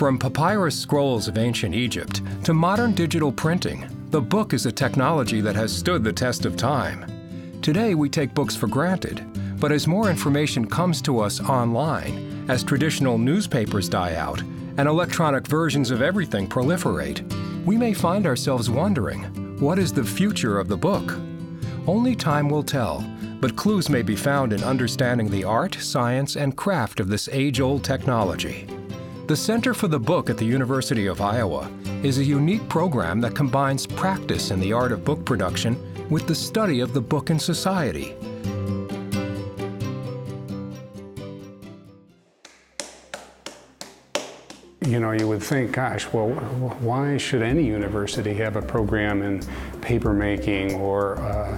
From papyrus scrolls of ancient Egypt to modern digital printing, the book is a technology that has stood the test of time. Today, we take books for granted, but as more information comes to us online, as traditional newspapers die out, and electronic versions of everything proliferate, we may find ourselves wondering what is the future of the book? Only time will tell, but clues may be found in understanding the art, science, and craft of this age old technology. The Center for the Book at the University of Iowa is a unique program that combines practice in the art of book production with the study of the book in society. You know, you would think, gosh, well, why should any university have a program in paper making or uh,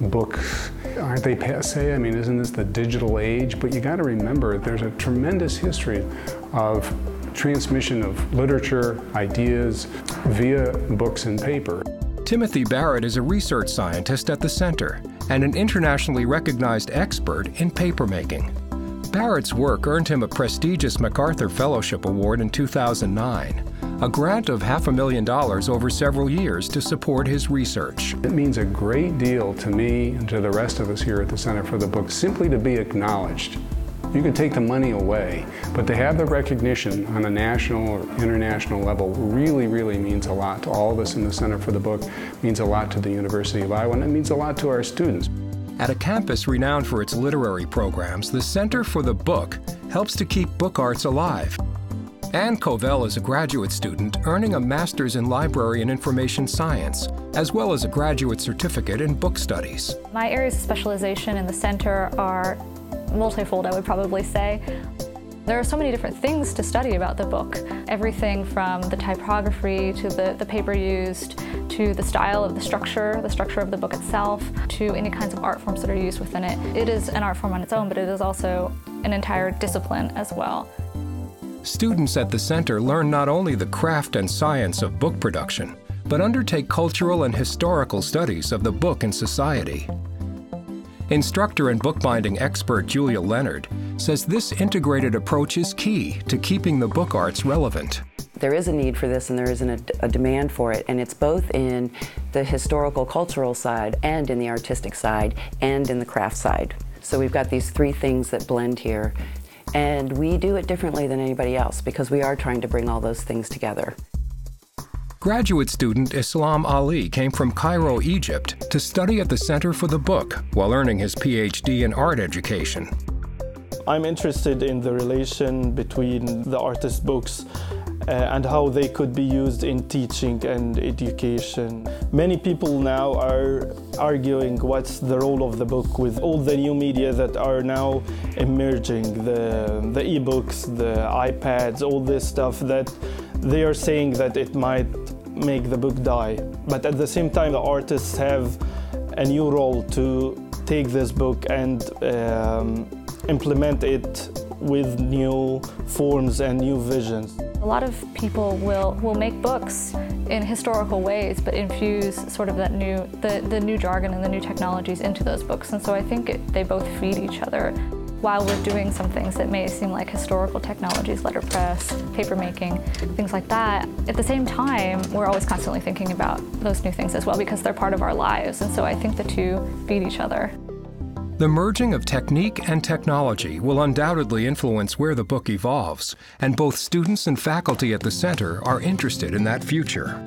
books? Aren't they passe? I mean, isn't this the digital age? But you got to remember, there's a tremendous history of transmission of literature, ideas via books and paper. Timothy Barrett is a research scientist at the center and an internationally recognized expert in papermaking. Barrett's work earned him a prestigious MacArthur Fellowship Award in 2009, a grant of half a million dollars over several years to support his research. It means a great deal to me and to the rest of us here at the Center for the Book simply to be acknowledged. You can take the money away, but to have the recognition on a national or international level really, really means a lot to all of us in the Center for the Book, means a lot to the University of Iowa, and it means a lot to our students. At a campus renowned for its literary programs, the Center for the Book helps to keep book arts alive. Ann Covell is a graduate student earning a master's in library and information science, as well as a graduate certificate in book studies. My areas of specialization in the center are multifold, I would probably say. There are so many different things to study about the book. Everything from the typography to the, the paper used to the style of the structure, the structure of the book itself, to any kinds of art forms that are used within it. It is an art form on its own, but it is also an entire discipline as well. Students at the center learn not only the craft and science of book production, but undertake cultural and historical studies of the book and society. Instructor and bookbinding expert Julia Leonard says this integrated approach is key to keeping the book arts relevant. There is a need for this and there is an, a demand for it, and it's both in the historical cultural side and in the artistic side and in the craft side. So we've got these three things that blend here, and we do it differently than anybody else because we are trying to bring all those things together. Graduate student Islam Ali came from Cairo, Egypt to study at the Center for the Book while earning his PhD in art education. I'm interested in the relation between the artist's books uh, and how they could be used in teaching and education. Many people now are arguing what's the role of the book with all the new media that are now emerging, the, the e-books, the iPads, all this stuff that they are saying that it might make the book die. But at the same time, the artists have a new role to take this book and um, implement it with new forms and new visions. A lot of people will, will make books in historical ways, but infuse sort of that new, the, the new jargon and the new technologies into those books. And so I think it, they both feed each other while we're doing some things that may seem like historical technologies, letterpress, papermaking, things like that. At the same time, we're always constantly thinking about those new things as well because they're part of our lives. And so I think the two feed each other. The merging of technique and technology will undoubtedly influence where the book evolves, and both students and faculty at the center are interested in that future.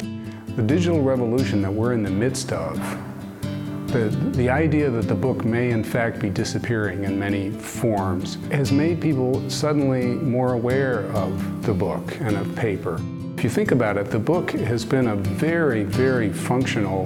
The digital revolution that we're in the midst of the, the idea that the book may in fact be disappearing in many forms has made people suddenly more aware of the book and of paper. If you think about it, the book has been a very, very functional,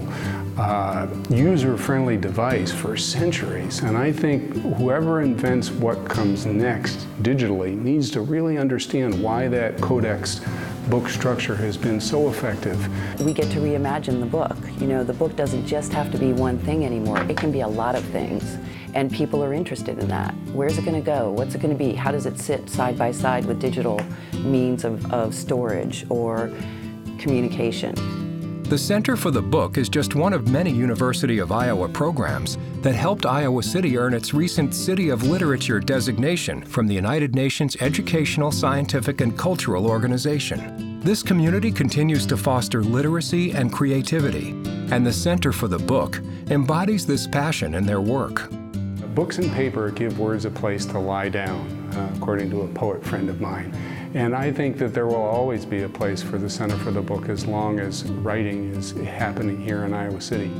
uh, user-friendly device for centuries. And I think whoever invents what comes next digitally needs to really understand why that codex book structure has been so effective. We get to reimagine the book. You know, the book doesn't just have to be one thing anymore. It can be a lot of things. And people are interested in that. Where's it going to go? What's it going to be? How does it sit side by side with digital means of, of storage or communication? The Center for the Book is just one of many University of Iowa programs that helped Iowa City earn its recent City of Literature designation from the United Nations Educational, Scientific, and Cultural Organization. This community continues to foster literacy and creativity, and the Center for the Book embodies this passion in their work. Books and paper give words a place to lie down, uh, according to a poet friend of mine. And I think that there will always be a place for the Center for the Book as long as writing is happening here in Iowa City.